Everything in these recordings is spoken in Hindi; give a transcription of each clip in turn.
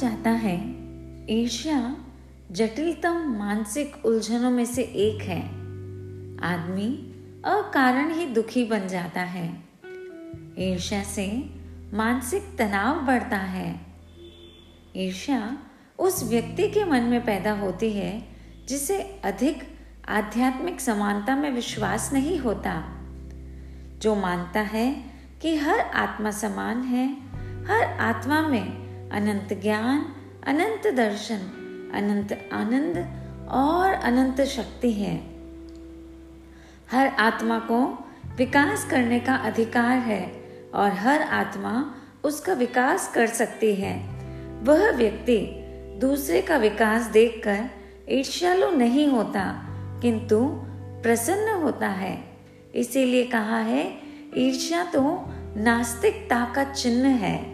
कहा जाता है। ईर्ष्या जटिलतम मानसिक उलझनों में से एक है। आदमी अकारण ही दुखी बन जाता है। ईर्ष्या से मानसिक तनाव बढ़ता है। ईर्ष्या उस व्यक्ति के मन में पैदा होती है, जिसे अधिक आध्यात्मिक समानता में विश्वास नहीं होता। जो मानता है कि हर आत्मा समान है, हर आत्मा में अनंत ज्ञान, अनंत दर्शन, अनंत आनंद और अनंत शक्ति है। हर आत्मा को विकास करने का अधिकार है और हर आत्मा उसका विकास कर सकती है। वह व्यक्ति दूसरे का विकास देखकर ईर्ष्यालु नहीं होता, किंतु प्रसन्न होता है। इसीलिए कहा है, ईर्ष्या तो नास्तिकता का चिन्ह है।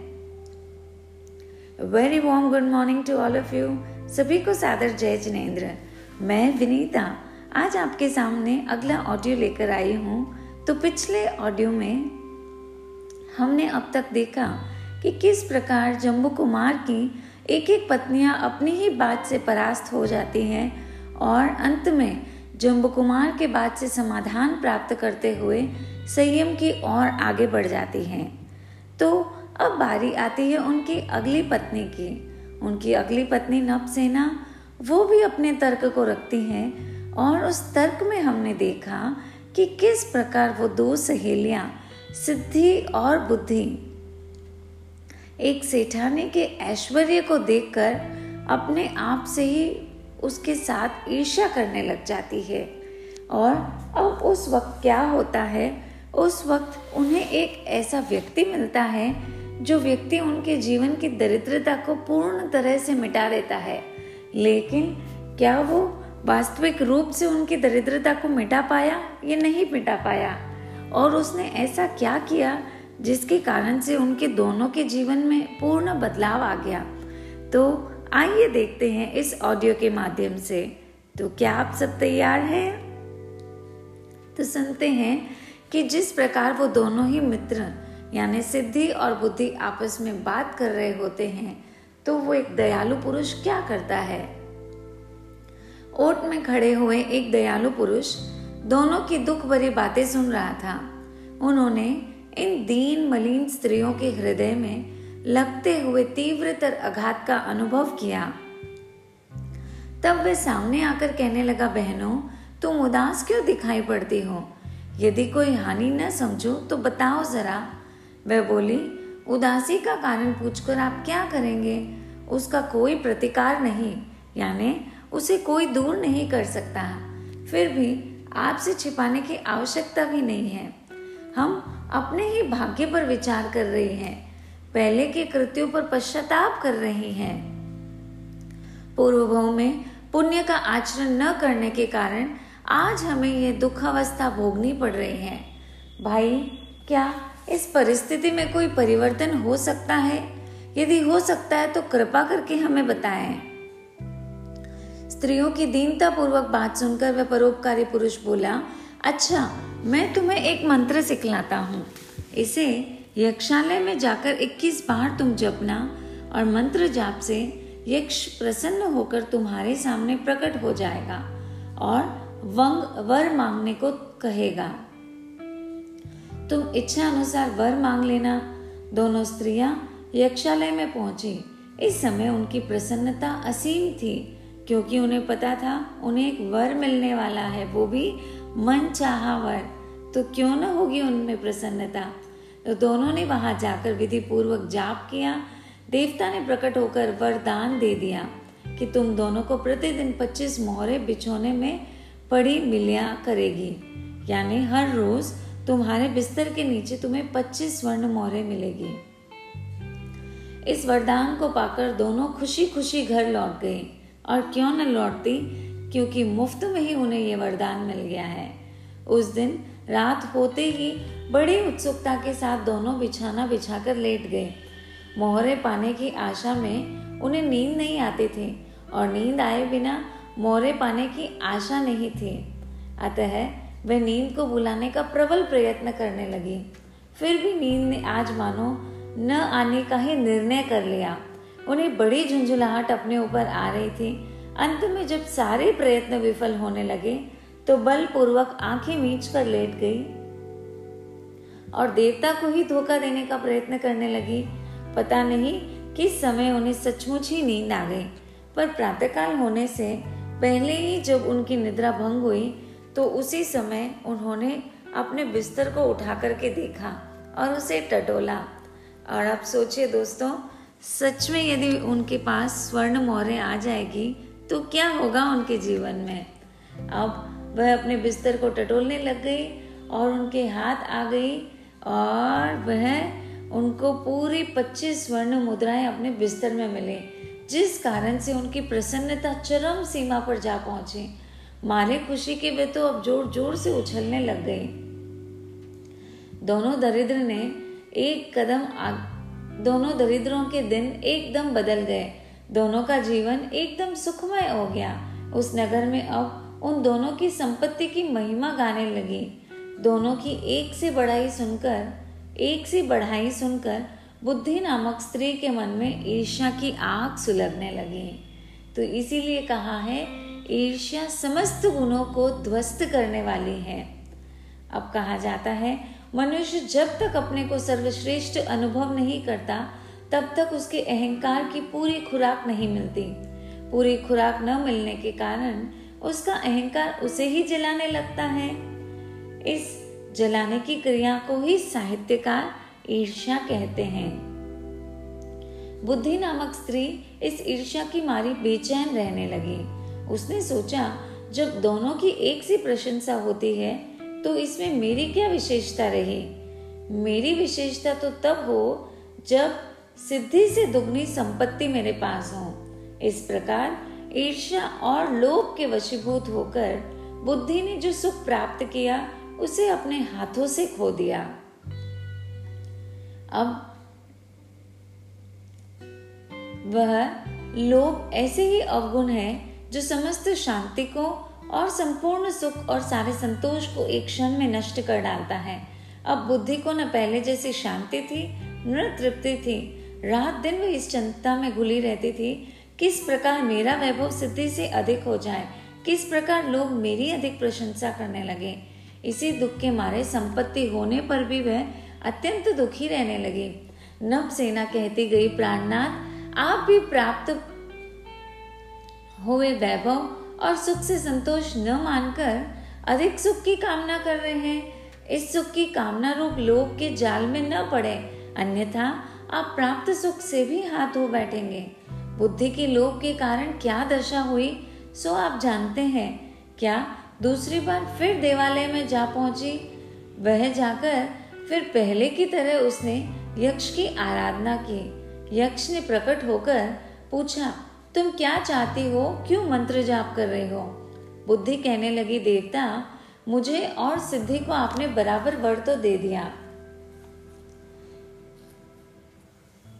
Very warm good morning to all of you सभी को सादर जय जिनेन्द्र। मैं विनीता। आज आपके सामने अगला ऑडियो लेकर आई हूँ। तो पिछले ऑडियो में हमने अब तक देखा कि किस प्रकार जम्बू कुमार की एक एक पत्नियाँ अपनी ही बात से परास्त हो जाती हैं और अंत में जम्बू कुमार के बात से समाधान प्राप्त करते हुए संयम की ओर आगे बढ़ जाती हैं। तो अब बारी आती है उनकी अगली पत्नी की। उनकी अगली पत्नी नवसेना वो भी अपने तर्क को रखती हैं और उस तर्क में हमने देखा कि किस प्रकार वो दो सहेलियाँ, सिद्धि और बुद्धि, एक सेठानी के ऐश्वर्य को देखकर अपने आप से ही उसके साथ ईर्ष्या करने लग जाती है। और अब उस वक्त क्या होता है? उस वक्त उन्हें एक ऐसा व्यक्ति मिलता है जो व्यक्ति उनके जीवन की दरिद्रता को पूर्ण तरह से मिटा देता है। लेकिन क्या वो वास्तविक रूप से उनकी दरिद्रता को मिटा पाया या नहीं मिटा पाया? और उसने ऐसा क्या किया जिसके कारण से उनके दोनों के जीवन में पूर्ण बदलाव आ गया? तो आइए देखते हैं इस ऑडियो के माध्यम से। तो क्या आप सब तैयार हैं? तो सुनते हैं कि जिस प्रकार वो दोनों ही मित्र यानी सिद्धि और बुद्धि आपस में बात कर रहे होते हैं तो वो एक दयालु पुरुष क्या करता है? ओट में खड़े हुए एक दयालु पुरुष दोनों की दुख भरी बातें सुन रहा था। उन्होंने इन दीन मलिन स्त्रियों के हृदय में लगते हुए तीव्रतर आघात का अनुभव किया। तब वे सामने आकर कहने लगा, बहनों, तुम उदास क्यों दिखाई पड़ती हो? यदि कोई हानि न समझो तो बताओ जरा वह बोली, उदासी का कारण पूछकर आप क्या करेंगे? उसका कोई प्रतिकार नहीं, यानी उसे कोई दूर नहीं कर सकता। फिर भी आपसे छिपाने की आवश्यकता भी नहीं है। हम अपने ही भाग्य पर विचार कर रही हैं। पहले के कृत्यों पर पश्चाताप कर रही हैं। पूर्व भाव में पुण्य का आचरण न करने के कारण आज हमें यह दुख अवस्था भोगनी पड़ रही है। भाई, क्या इस परिस्थिति में कोई परिवर्तन हो सकता है? यदि हो सकता है तो कृपा करके हमें बताएँ। स्त्रियों की दीनता पूर्वक बात सुनकर वह परोपकारी पुरुष बोला अच्छा मैं तुम्हें एक मंत्र सिखलाता हूँ। इसे यक्षालय में जाकर 21 बार तुम जपना और मंत्र जाप से यक्ष प्रसन्न होकर तुम्हारे सामने प्रकट हो जाएगा और वंग वर मांगने को कहेगा। तुम इच्छा अनुसार वर मांग लेना। दोनों स्त्रियाँ यक्षालय में पहुँची। इस समय उनकी प्रसन्नता असीम थी, क्योंकि उन्हें पता था उन्हें एक वर मिलने वाला है, वो भी मन चाहा वर। तो क्यों न होगी उनमें प्रसन्नता? तो दोनों ने वहाँ जाकर विधि पूर्वक जाप किया। देवता ने प्रकट होकर वरदान दे दिया कि तुम दोनों को प्रतिदिन 25 मोहरे बिछोने में पड़ी मिलिया करेगी। यानी हर रोज तुम्हारे बिस्तर के नीचे तुम्हें 25 स्वर्ण मोहरे मिलेगी। इस वरदान को पाकर दोनों खुशी खुशी घर लौट गए। और क्यों न लौटती? क्योंकि मुफ़्त में ही उन्हें यह वरदान मिल गया है। उस दिन रात होते ही बड़ी उत्सुकता के साथ दोनों बिछाना बिछाकर लेट गए। मोहरे पाने की आशा में उन्हें नींद नहीं आती थी और नींद आए बिना मोहरे पाने की आशा नहीं थी। अतः वह नींद को बुलाने का प्रबल प्रयत्न करने लगी। फिर भी नींद ने आज मानो न आने का ही निर्णय कर लिया। उन्हें बड़ी झुंझुलाहट अपने ऊपर आ रही थी। अंत में जब सारे प्रयत्न विफल होने लगे तो बलपूर्वक आँखें मीच कर लेट गई। और देवता को ही धोखा देने का प्रयत्न करने लगी। पता नहीं किस समय उन्हें सचमुच ही नींद आ गई। पर प्रातःकाल होने से पहले ही जब उनकी निद्रा भंग हुई तो उसी समय उन्होंने अपने बिस्तर को उठा करके देखा और उसे टटोला। और अब सोचिए दोस्तों, सच में यदि उनके पास स्वर्ण मोहरें आ जाएगी तो क्या होगा उनके जीवन में? अब वह अपने बिस्तर को टटोलने लग गई और उनके हाथ आ गई और वह उनको पूरी पच्चीस स्वर्ण मुद्राएँ अपने बिस्तर में मिले, जिस कारण से उनकी प्रसन्नता चरम सीमा पर जा पहुँची। मारे खुशी के वे तो अब ज़ोर ज़ोर से उछलने लग गई दोनों दरिद्र ने एक कदम आग, दोनों दरिद्रों के दिन एकदम बदल गए। दोनों का जीवन एकदम सुखमय हो गया। उस नगर में अब उन दोनों की संपत्ति की महिमा गाने लगी। दोनों की एक से बढ़ाई सुनकर, एक से बढ़ाई सुनकर बुद्धि नामक स्त्री के मन में ईर्ष्या की आग सुलगने लगी। तो इसीलिए कहा है ईर्ष्या समस्त गुणों को ध्वस्त करने वाली है। अब कहा जाता है, मनुष्य जब तक अपने को सर्वश्रेष्ठ अनुभव नहीं करता, तब तक उसके अहंकार की पूरी खुराक नहीं मिलती। पूरी खुराक न मिलने के कारण उसका अहंकार उसे ही जलाने लगता है। इस जलाने की क्रिया को ही साहित्यकार ईर्ष्या कहते हैं। बुद्धि नामक स्त्री इस ईर्ष्या की मारी बेचैन रहने लगी। उसने सोचा, जब दोनों की एक सी प्रशंसा होती है तो इसमें मेरी क्या विशेषता रही? मेरी विशेषता तो तब हो, जब सिद्धि से दुगनी संपत्ति मेरे पास हो। इस प्रकार ईर्ष्या और लोभ के वशीभूत होकर बुद्धि ने जो सुख प्राप्त किया, उसे अपने हाथों से खो दिया। अब वह लोभ ऐसे ही अवगुण है जो समस्त शांति को और संपूर्ण सुख और सारे संतोष को एक क्षण में नष्ट कर डालता है। अब बुद्धि को न पहले जैसी शांति थी, न तृप्ति थी। रात दिन वह इस चिंता में घुली रहती थी, किस प्रकार मेरा वैभव सिद्धि से अधिक हो जाए, किस प्रकार लोग मेरी अधिक प्रशंसा करने लगे। इसी दुख के मारे संपत्ति होने पर भी वह अत्यंत दुखी रहने लगी। नव सेना कहती गई, प्राणनाथ, आप भी प्राप्त हुए वैभव और सुख से संतोष न मानकर अधिक सुख की कामना कर रहे हैं। इस सुख की कामना रूप लोभ के जाल में न पड़े, अन्यथा आप प्राप्त सुख से भी हाथ धो बैठेंगे। बुद्धि के लोभ के कारण क्या दशा हुई, सो आप जानते हैं। क्या दूसरी बार फिर देवालय में जा पहुँची? वह जाकर फिर पहले की तरह उसने यक्ष की आराधना की। यक्ष ने प्रकट होकर पूछा तुम क्या चाहती हो? क्यों मंत्र जाप कर रहे हो? बुद्धि कहने लगी, देवता, मुझे और सिद्धि को आपने बराबर वर तो दे दिया।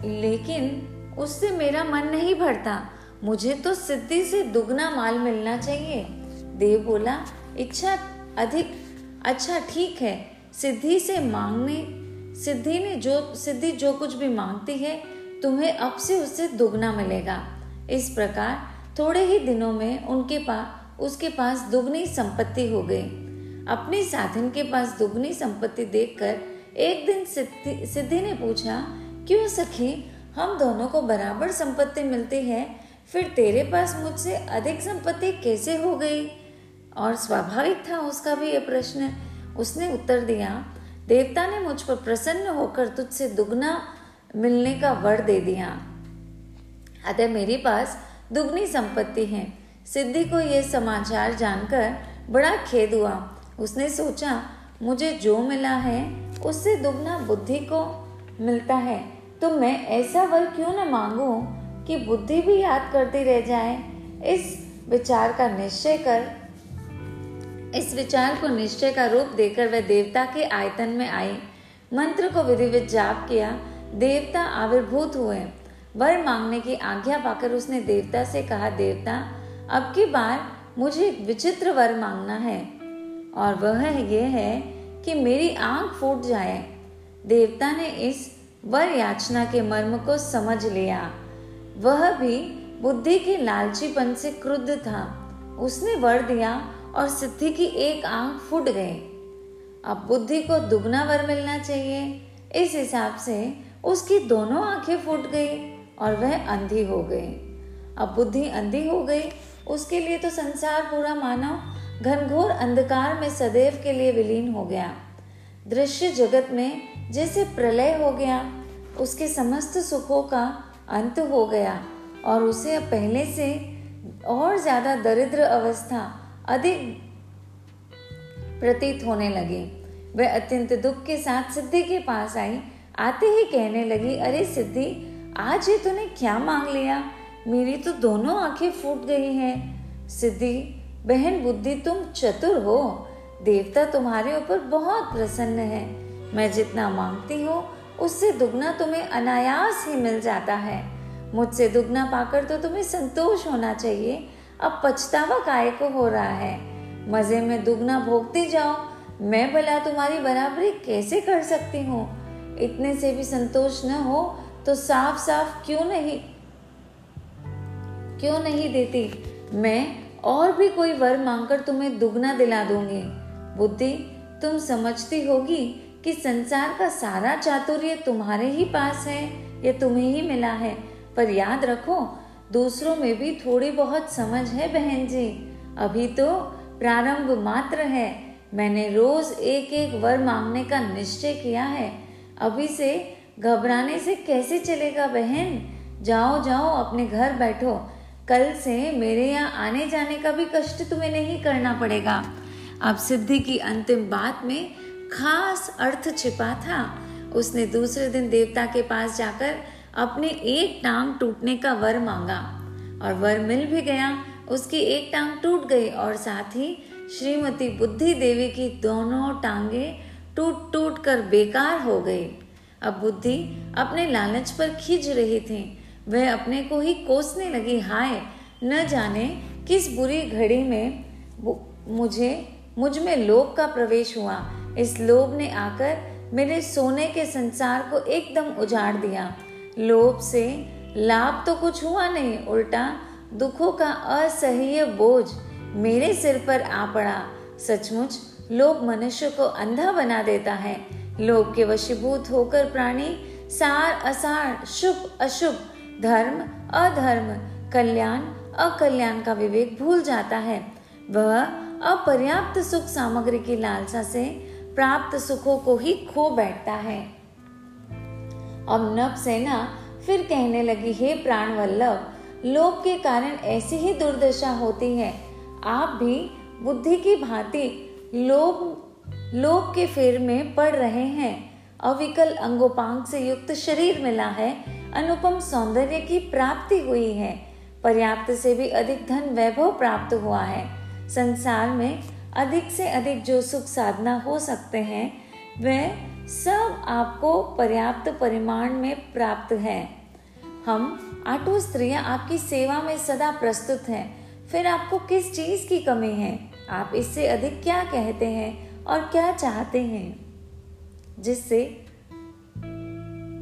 लेकिन उससे मेरा मन नहीं भरता। मुझे तो सिद्धि से दुगना माल मिलना चाहिए। देव बोला, इच्छा अधिक अच्छा ठीक है। सिद्धि से मांगने, सिद्धि ने जो, सिद्धि जो कुछ भी मांगती है, तुम्हें अब से उससे दुगना मिलेगा। इस प्रकार थोड़े ही दिनों में उनके पास उसके पास दुगनी संपत्ति हो गई। अपने साधन के पास दुगनी संपत्ति देखकर एक दिन सिद्धि ने पूछा, क्यों सखी, हम दोनों को बराबर संपत्ति मिलती है, फिर तेरे पास मुझसे अधिक संपत्ति कैसे हो गई? और स्वाभाविक था उसका भी यह प्रश्न। उसने उत्तर दिया, देवता ने मुझ पर प्रसन्न होकर तुझसे दुगना मिलने का वर दे दिया। अतः मेरे पास दुगनी संपत्ति है। सिद्धि को यह समाचार जानकर बड़ा खेद हुआ। उसने सोचा, मुझे जो मिला है, उससे दुगना बुद्धि को मिलता है। तो मैं ऐसा वर क्यों न मांगू कि बुद्धि भी याद करती रह जाए? इस विचार का निश्चय कर, इस विचार को निश्चय का रूप देकर वह देवता के आयतन में आई। मंत्र को विधिवत जाप किया। देवता आविर्भूत हुए। वर मांगने की आज्ञा पाकर उसने देवता से कहा, देवता, अब की बार मुझे एक विचित्र वर मांगना है। और वह यह है कि मेरी आँख फूट जाए। देवता ने इस वर याचना के मर्म को समझ लिया। वह भी बुद्धि के लालचीपन से क्रुद्ध था। उसने वर दिया और सिद्धि की एक आँख फूट गई। अब बुद्धि को दुगना वर मिलना चाहिए। इस हिसाब से उसकी दोनों आँखें फूट गई। और वह अंधी हो गई। अब बुद्धि अंधी हो गई। उसके लिए तो संसार पूरा मानव, घनघोर अंधकार में सदैव के लिए विलीन हो गया। दृश्य जगत में जैसे प्रलय हो गया, उसके समस्त सुखों का अंत हो गया और उसे अब पहले से और ज़्यादा दरिद्र अवस्था अधिक प्रतीत होने लगी। वह अत्यंत दुख के साथ सिद्धि के पास आई, आते ही कहने लगी, अरे सिद्धि आज ये तूने क्या मांग लिया? मेरी तो दोनों आँखें फूट गई हैं। सिद्धि, बहन बुद्धि, तुम चतुर हो। देवता तुम्हारे ऊपर बहुत प्रसन्न है। मैं जितना मांगती हूँ, उससे दुगना तुम्हें अनायास ही मिल जाता है। मुझसे दुगना पाकर तो तुम्हें संतोष होना चाहिए। अब पछतावा काय को हो रहा है? मज़े में दुगना भोगती जाओ। मैं भला तुम्हारी बराबरी कैसे कर सकती हूँ? इतने से भी संतोष न हो तो साफ़ साफ़ क्यों नहीं? क्यों नहीं देती? मैं और भी कोई वर मांगकर तुम्हें दुगना दिला दूँगी। बुद्धि, तुम समझती होगी कि संसार का सारा चातुर्य तुम्हारे ही पास है, ये तुम्हें ही मिला है। पर याद रखो, दूसरों में भी थोड़ी बहुत समझ है बहन जी। अभी तो प्रारंभ मात्र है। मैंने रोज एक एक वर मांगने का निश्चय किया है। अभी से घबराने से कैसे चलेगा बहन? जाओ जाओ, अपने घर बैठो। कल से मेरे यहाँ आने जाने का भी कष्ट तुम्हें नहीं करना पड़ेगा। अब सिद्धि की अंतिम बात में खास अर्थ छिपा था। उसने दूसरे दिन देवता के पास जाकर अपने एक टांग टूटने का वर मांगा और वर मिल भी गया। उसकी एक टांग टूट गई और साथ ही श्रीमती बुद्धि देवी की दोनों टांगे टूट टूट कर बेकार हो गई। अब बुद्धि अपने लालच पर खींच रही थी। वह अपने को ही कोसने लगी, हाय, न जाने किस बुरी घड़ी में मुझे, मुझमें लोभ का प्रवेश हुआ। इस लोभ ने आकर मेरे सोने के संसार को एकदम उजाड़ दिया। लोभ से लाभ तो कुछ हुआ नहीं, उल्टा दुखों का असह्य बोझ मेरे सिर पर आ पड़ा। सचमुच लोभ मनुष्य को अंधा बना देता है। लोभ के वशीभूत होकर प्राणी सार असार, शुभ अशुभ, धर्म अधर्म, कल्याण अकल्याण का विवेक भूल जाता है। वह अपर्याप्त सुख सामग्री की लालसा से प्राप्त सुखों को ही खो बैठता है। अब नव सेना फिर कहने लगी, हे प्राण वल्लभ, लोभ के कारण ऐसी ही दुर्दशा होती है। आप भी बुद्धि की भांति लोभ लोभ के फेर में पड़ रहे हैं। अविकल अंगोपांग से युक्त शरीर मिला है। अनुपम सौंदर्य की प्राप्ति हुई है। पर्याप्त से भी अधिक धन वैभव प्राप्त हुआ है। संसार में अधिक से अधिक जो सुख साधना हो सकते हैं, वह सब आपको पर्याप्त परिमाण में प्राप्त है। हम आठों स्त्रियाँ आपकी सेवा में सदा प्रस्तुत हैं। फिर आपको किस चीज़ की कमी है? आप इससे अधिक क्या कहते हैं? और क्या चाहते हैं? जिससे,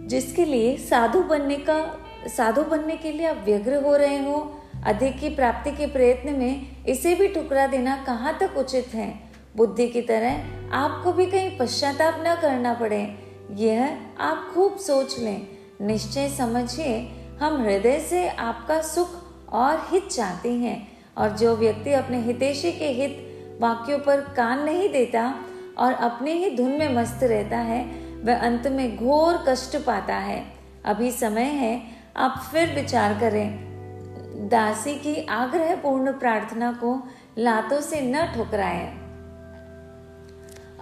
जिसके लिए साधु बनने का, साधु बनने के लिए आप व्यग्र हो रहे हो, अधिक की प्राप्ति के प्रयत्न में इसे भी ठुकरा देना कहाँ तक उचित है? बुद्धि की तरह आपको भी कहीं पश्चाताप न करना पड़े। यह आप खूब सोच लें। निश्चय समझिए, हम हृदय से आपका सुख और हित चाहते हैं और जो व्यक्ति अपने हितेशी के हित वाक्यों पर कान नहीं देता और अपने ही धुन में मस्त रहता है, वह अंत में घोर कष्ट पाता है। अभी समय है, आप फिर विचार करें। दासी की आग्रह पूर्ण प्रार्थना को लातों से न ठुकराए।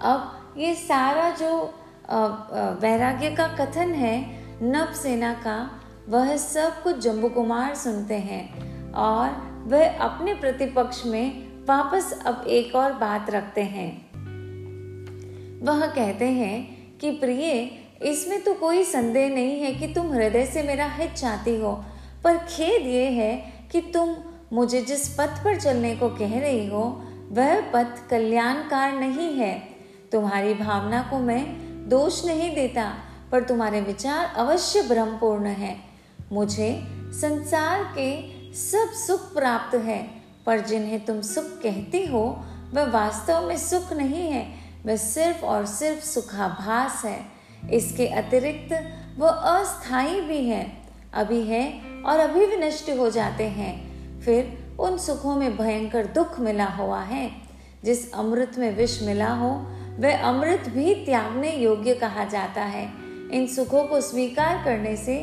अब ये सारा जो वैराग्य का कथन है नव सेना का, वह सब कुछ जम्बू कुमार सुनते हैं और वह अपने प्रतिपक्ष में वापस अब एक और बात रखते हैं। वह कहते हैं कि, प्रिय, इसमें तो कोई संदेह नहीं है कि तुम हृदय से मेरा हित चाहती हो, पर खेद ये है कि तुम मुझे जिस पथ पर चलने को कह रही हो, वह पथ कल्याणकार नहीं है। तुम्हारी भावना को मैं दोष नहीं देता, पर तुम्हारे विचार अवश्य भ्रमपूर्ण है। मुझे संसार के सब सुख प्राप्त है। पर जिन्हें तुम सुख कहती हो, वह वास्तव में सुख नहीं है, वह सिर्फ़ और सिर्फ़ सुखाभास है। इसके अतिरिक्त वह अस्थाई भी है, अभी है और अभी भी नष्ट हो जाते हैं। फिर उन सुखों में भयंकर दुख मिला हुआ है। जिस अमृत में विष मिला हो, वह अमृत भी त्यागने योग्य कहा जाता है। इन सुखों को स्वीकार करने से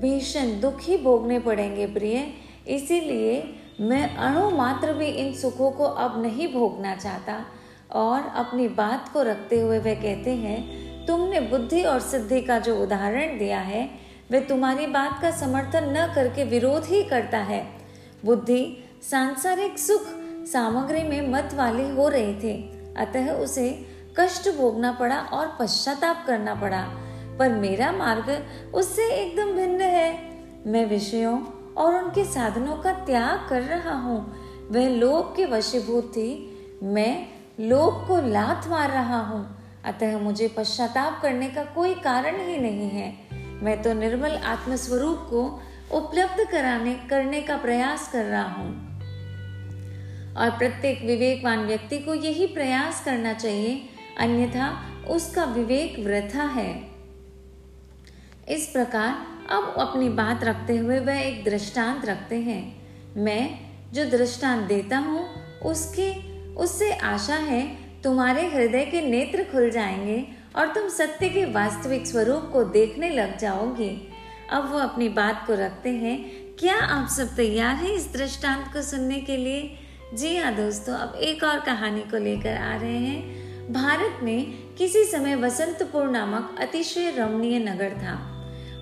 भीषण दुख ही भोगने पड़ेंगे प्रिय। इसीलिए मैं अणु मात्र भी इन सुखों को अब नहीं भोगना चाहता। और अपनी बात को रखते हुए वह कहते हैं, तुमने बुद्धि और सिद्धि का जो उदाहरण दिया है वह तुम्हारी बात का समर्थन न करके विरोध ही करता है। बुद्धि सांसारिक सुख सामग्री में मत वाली हो रहे थे। अतः उसे कष्ट भोगना पड़ा और पश्चाताप करना पड़ा। पर मेरा मार्ग उससे एकदम भिन्न है। मैं विषयों और उनके साधनों का त्याग कर रहा हूँ। वह लोभ के वशीभूत थी। मैं लोभ को लात मार रहा हूँ। अतः मुझे पश्चाताप करने का कोई कारण ही नहीं है। मैं तो निर्मल आत्मस्वरूप को उपलब्ध कराने, करने का प्रयास कर रहा हूँ। और प्रत्येक विवेकवान व्यक्ति को यही प्रयास करना चाहिए, अन्यथा उसका विवेक वृथा है। इस प्रकार अब अपनी बात रखते हुए वह एक दृष्टांत रखते हैं। मैं जो दृष्टांत देता हूँ, उसके, उससे आशा है तुम्हारे हृदय के नेत्र खुल जाएँगे और तुम सत्य के वास्तविक स्वरूप को देखने लग जाओगे। अब वो अपनी बात को रखते हैं। क्या आप सब तैयार हैं इस दृष्टांत को सुनने के लिए? जी हाँ दोस्तों, अब एक और कहानी को लेकर आ रहे हैं। भारत में किसी समय वसंतपुर नामक अतिशय रमणीय नगर था।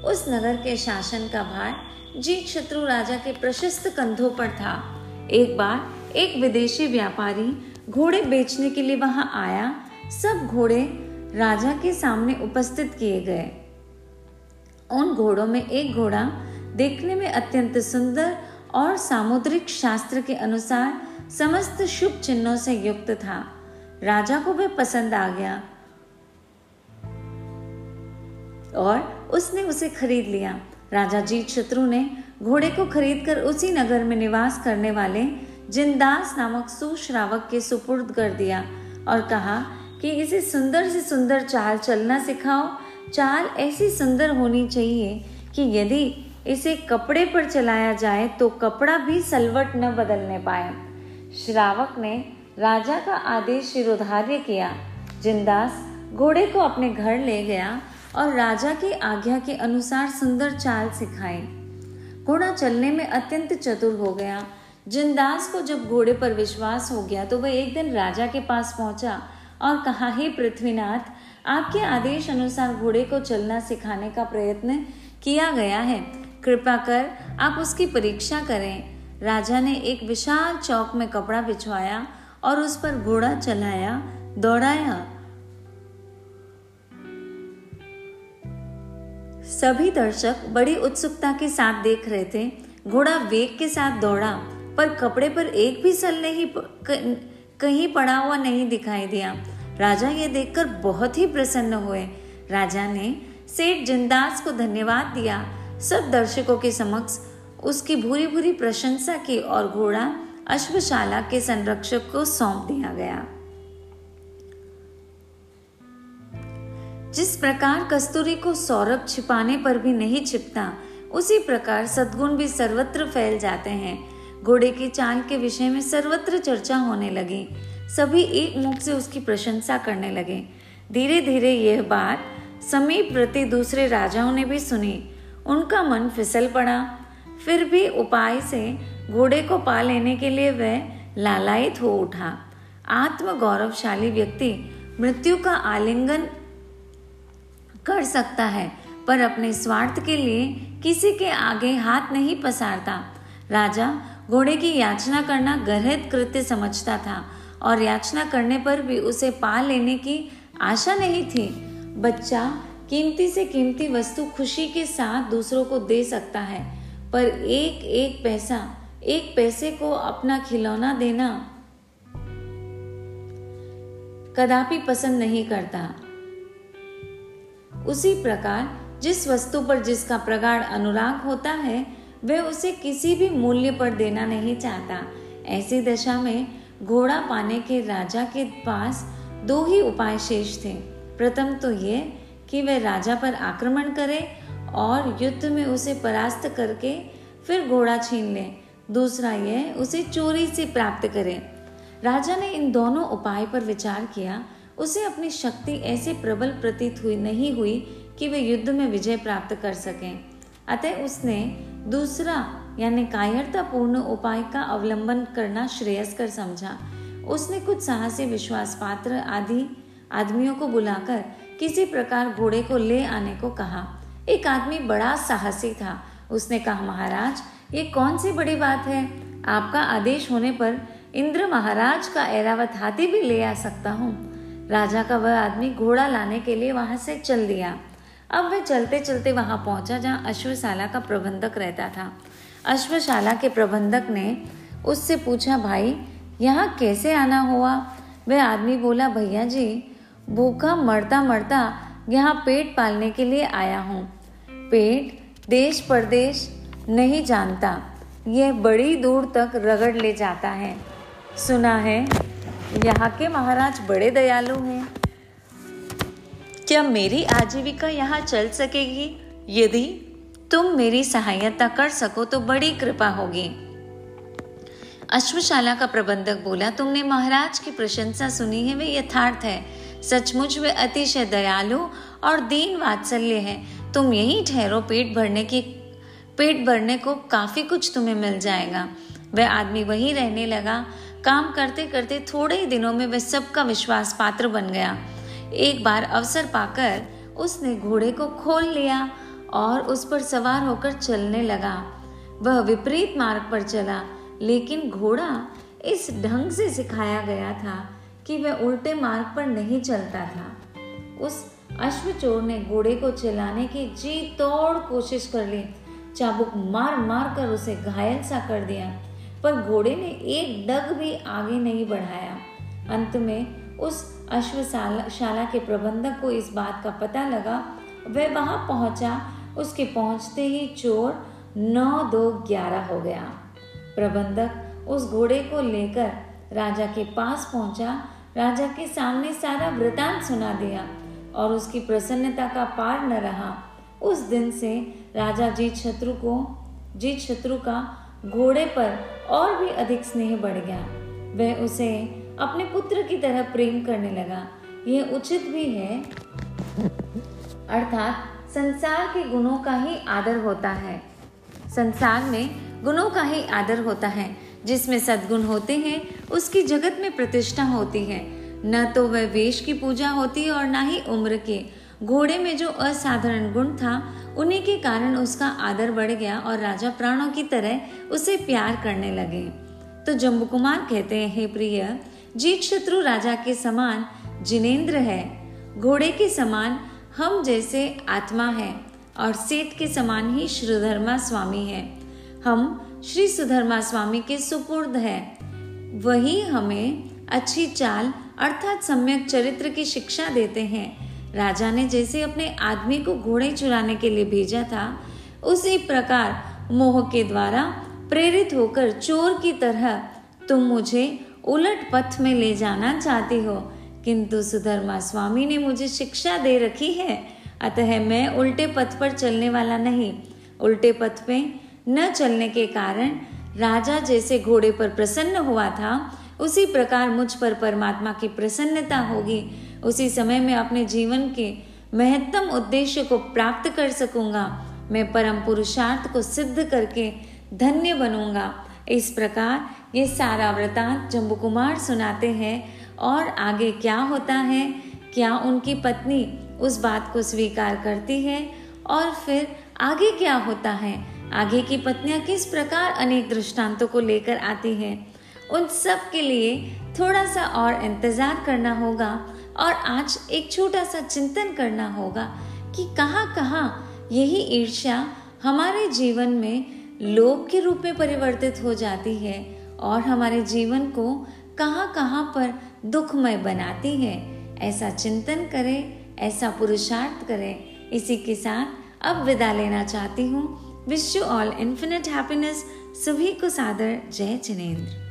उस नगर के शासन का भार जीत शत्रु राजा के प्रशस्त कंधों पर था। एक बार एक विदेशी व्यापारी घोड़े बेचने के लिए वहाँ आया। सब घोड़े राजा के सामने उपस्थित किए गए। उन घोड़ों में एक घोड़ा देखने में अत्यंत सुंदर और सामुद्रिक शास्त्र के अनुसार समस्त शुभ चिन्हों से युक्त था। राजा को वह पसंद आ गया। और उसने उसे खरीद लिया। राजा जीत शत्रु ने घोड़े को खरीदकर उसी नगर में निवास करने वाले जिंदास नामक सुश्रावक के सुपुर्द कर दिया और कहा कि इसे सुंदर से सुंदर चाल चलना सिखाओ। चाल ऐसी सुंदर होनी चाहिए कि यदि इसे कपड़े पर चलाया जाए तो कपड़ा भी सलवट न बदलने पाए। श्रावक ने राजा का आदेश शिरोधार्य किया। जिंदास घोड़े को अपने घर ले गया और राजा की आज्ञा के अनुसार सुंदर चाल सिखाई। घोड़ा चलने में अत्यंत चतुर हो गया। जिंदास को जब घोड़े पर विश्वास हो गया तो वह एक दिन राजा के पास पहुँचा और कहा, हे पृथ्वीनाथ, आपके आदेश अनुसार घोड़े को चलना सिखाने का प्रयत्न किया गया है। कृपा कर आप उसकी परीक्षा करें। राजा ने एक विशाल चौक में कपड़ा बिछवाया और उस पर घोड़ा चलाया, दौड़ाया। सभी दर्शक बड़ी उत्सुकता के साथ देख रहे थे। घोड़ा वेग के साथ दौड़ा, पर कपड़े पर एक भी सल नहीं कहीं पड़ा हुआ नहीं दिखाई दिया। राजा ये देखकर बहुत ही प्रसन्न हुए। राजा ने सेठ जिंदास को धन्यवाद दिया। सब दर्शकों के समक्ष उसकी भूरी भूरी प्रशंसा की और घोड़ा अश्वशाला के संरक्षक को सौंप दिया गया। जिस प्रकार कस्तूरी को सौरभ छिपाने पर भी नहीं छिपता, उसी प्रकार सद्गुण भी सर्वत्र फैल जाते हैं। घोड़े की चाल के विषय में सर्वत्र चर्चा होने लगी। सभी एक मुख से उसकी प्रशंसा करने लगे। धीरे धीरे यह बात समीप प्रति दूसरे राजाओं ने भी सुनी। उनका मन फिसल पड़ा। फिर भी उपाय से घोड़े को पा लेने के लिए वह लालायित हो उठा। आत्म गौरवशाली व्यक्ति, मृत्यु का आलिंगन कर सकता है, पर अपने स्वार्थ के लिए किसी के आगे हाथ नहीं पसारता। राजा घोड़े की याचना करना गहत कृत्य समझता था, और याचना करने पर भी उसे पा लेने की आशा नहीं थी। बच्चा कीमती से कीमती वस्तु खुशी के साथ दूसरों को दे सकता है, पर एक एक पैसा, एक पैसे को अपना खिलौना देना कदापि पसंद नहीं करता। उसी प्रकार जिस वस्तु पर जिसका प्रगाढ़ अनुराग होता है, वह उसे किसी भी मूल्य पर देना नहीं चाहता। ऐसी दशा में घोड़ा पाने के राजा के पास दो ही उपाय शेष थे। प्रथम तो ये कि वह राजा पर आक्रमण करे और युद्ध में उसे परास्त करके फिर घोड़ा छीन ले। दूसरा यह उसे चोरी से प्राप्त करे। राजा ने इन दोनों उपाय पर विचार किया उसे अपनी शक्ति ऐसे प्रबल प्रतीत हुई, नहीं हुई कि वे युद्ध में विजय प्राप्त कर सकें। अतः उसने दूसरा, यानी कायरतापूर्ण उपाय का अवलंबन करना श्रेयस्कर समझा। उसने कुछ साहसी विश्वास पात्र आदि, आदमियों को बुलाकर किसी प्रकार घोड़े को ले आने को कहा। एक आदमी बड़ा साहसी था। उसने कहा, महाराज, ये कौन सी बड़ी बात है? आपका आदेश होने पर इंद्र महाराज का ऐरावत हाथी भी ले आ सकता हूँ। राजा का वह आदमी घोड़ा लाने के लिए वहाँ से चल दिया। अब वह चलते चलते वहाँ पहुँचा जहाँ अश्वशाला का प्रबंधक रहता था। अश्वशाला के प्रबंधक ने उससे पूछा, भाई, यहाँ कैसे आना हुआ? वह आदमी बोला, भैया जी, भूखा मरता मरता यहाँ पेट पालने के लिए आया हूँ। पेट देश परदेश नहीं जानता। यह बड़ी दूर तक रगड़ ले जाता है। सुना है यहाँ के महाराज बड़े दयालु हैं। क्या मेरी आजीविका यहाँ चल सकेगी? यदि तुम मेरी सहायता कर सको तो बड़ी कृपा होगी। अश्वशाला का प्रबंधक बोला, तुमने महाराज की प्रशंसा सुनी है, वे यथार्थ है। सचमुच वे अतिशय दयालु और दीन वात्सल्य है। तुम यही ठहरो, पेट भरने की, पेट भरने को काफ़ी कुछ तुम्हें मिल जाएगा। वह आदमी वही रहने लगा। काम करते करते थोड़े ही दिनों में वह सबका विश्वास पात्र बन गया। एक बार अवसर पाकर उसने घोड़े को खोल लिया और उस पर सवार होकर चलने लगा। वह विपरीत मार्ग पर चला, लेकिन घोड़ा इस ढंग से सिखाया गया था कि वह उल्टे मार्ग पर नहीं चलता था। उस अश्वचोर ने घोड़े को चलाने की जी तोड़ कोशिश कर ली। चाबुक मार मार कर उसे घायल सा कर दिया। पर घोड़े ने एक डग भी आगे नहीं बढ़ाया। अंत में उस अश्वशाला शाला के प्रबंधक को इस बात का पता लगा। वह वहाँ पहुँचा। उसके पहुँचते ही चोर नौ दो ग्यारह हो गया। प्रबंधक उस घोड़े को लेकर राजा के पास पहुँचा। राजा के सामने सारा वृतांत सुना दिया और उसकी प्रसन्नता का पार न रहा। उस दिन से राजा जीत शत्रु को जीत शत्रु का घोड़े पर और भी अधिक स्नेह बढ़ गया। वह उसे अपने पुत्र की तरह प्रेम करने लगा। यह उचित भी है। अर्थात संसार के गुणों का ही आदर होता है। संसार में गुणों का ही आदर होता है। जिसमें सद्गुण होते हैं, उसकी जगत में प्रतिष्ठा होती है। न तो वह वेश की पूजा होती है और न ही उम्र के घोड़े में जो असाधारण गुण था, उन्हीं के कारण उसका आदर बढ़ गया और राजा प्राणों की तरह उसे प्यार करने लगे। तो जम्बू कुमार कहते हैं प्रिय जीत शत्रु राजा के समान जिनेन्द्र है। घोड़े के समान हम जैसे आत्मा है और सेठ के समान ही श्रीधर्मा स्वामी है। हम श्री सुधर्मा स्वामी के सुपुर्द है। वही हमें अच्छी चाल अर्थात सम्यक चरित्र की शिक्षा देते हैं। राजा ने जैसे अपने आदमी को घोड़े चुराने के लिए भेजा था, उसी प्रकार मोह के द्वारा प्रेरित होकर चोर की तरह तुम मुझे उलट पथ में ले जाना चाहती हो। किंतु सुधर्मा स्वामी ने मुझे शिक्षा दे रखी है, अतः मैं उल्टे पथ पर चलने वाला नहीं। उल्टे पथ पे न चलने के कारण राजा जैसे घोड़े पर प्रसन्न हुआ था, उसी प्रकार मुझ पर परमात्मा की प्रसन्नता होगी। उसी समय में अपने जीवन के महत्तम उद्देश्य को प्राप्त कर सकूँगा। मैं परम पुरुषार्थ को सिद्ध करके धन्य बनूँगा। इस प्रकार ये सारा वृतांत जम्बू कुमार सुनाते हैं। और आगे क्या होता है? क्या उनकी पत्नी उस बात को स्वीकार करती है? और फिर आगे क्या होता है? आगे की पत्नियाँ किस प्रकार अनेक दृष्टांतों को लेकर आती हैं? उन सब के लिए थोड़ा सा और इंतज़ार करना होगा। और आज एक छोटा सा चिंतन करना होगा कि कहाँ कहाँ यही ईर्ष्या हमारे जीवन में लोभ के रूप में परिवर्तित हो जाती है और हमारे जीवन को कहाँ कहाँ पर दुखमय बनाती है। ऐसा चिंतन करें, ऐसा पुरुषार्थ करें। इसी के साथ अब विदा लेना चाहती हूँ। Wish you all infinite happiness सभी को सादर। जय जिनेन्द्र।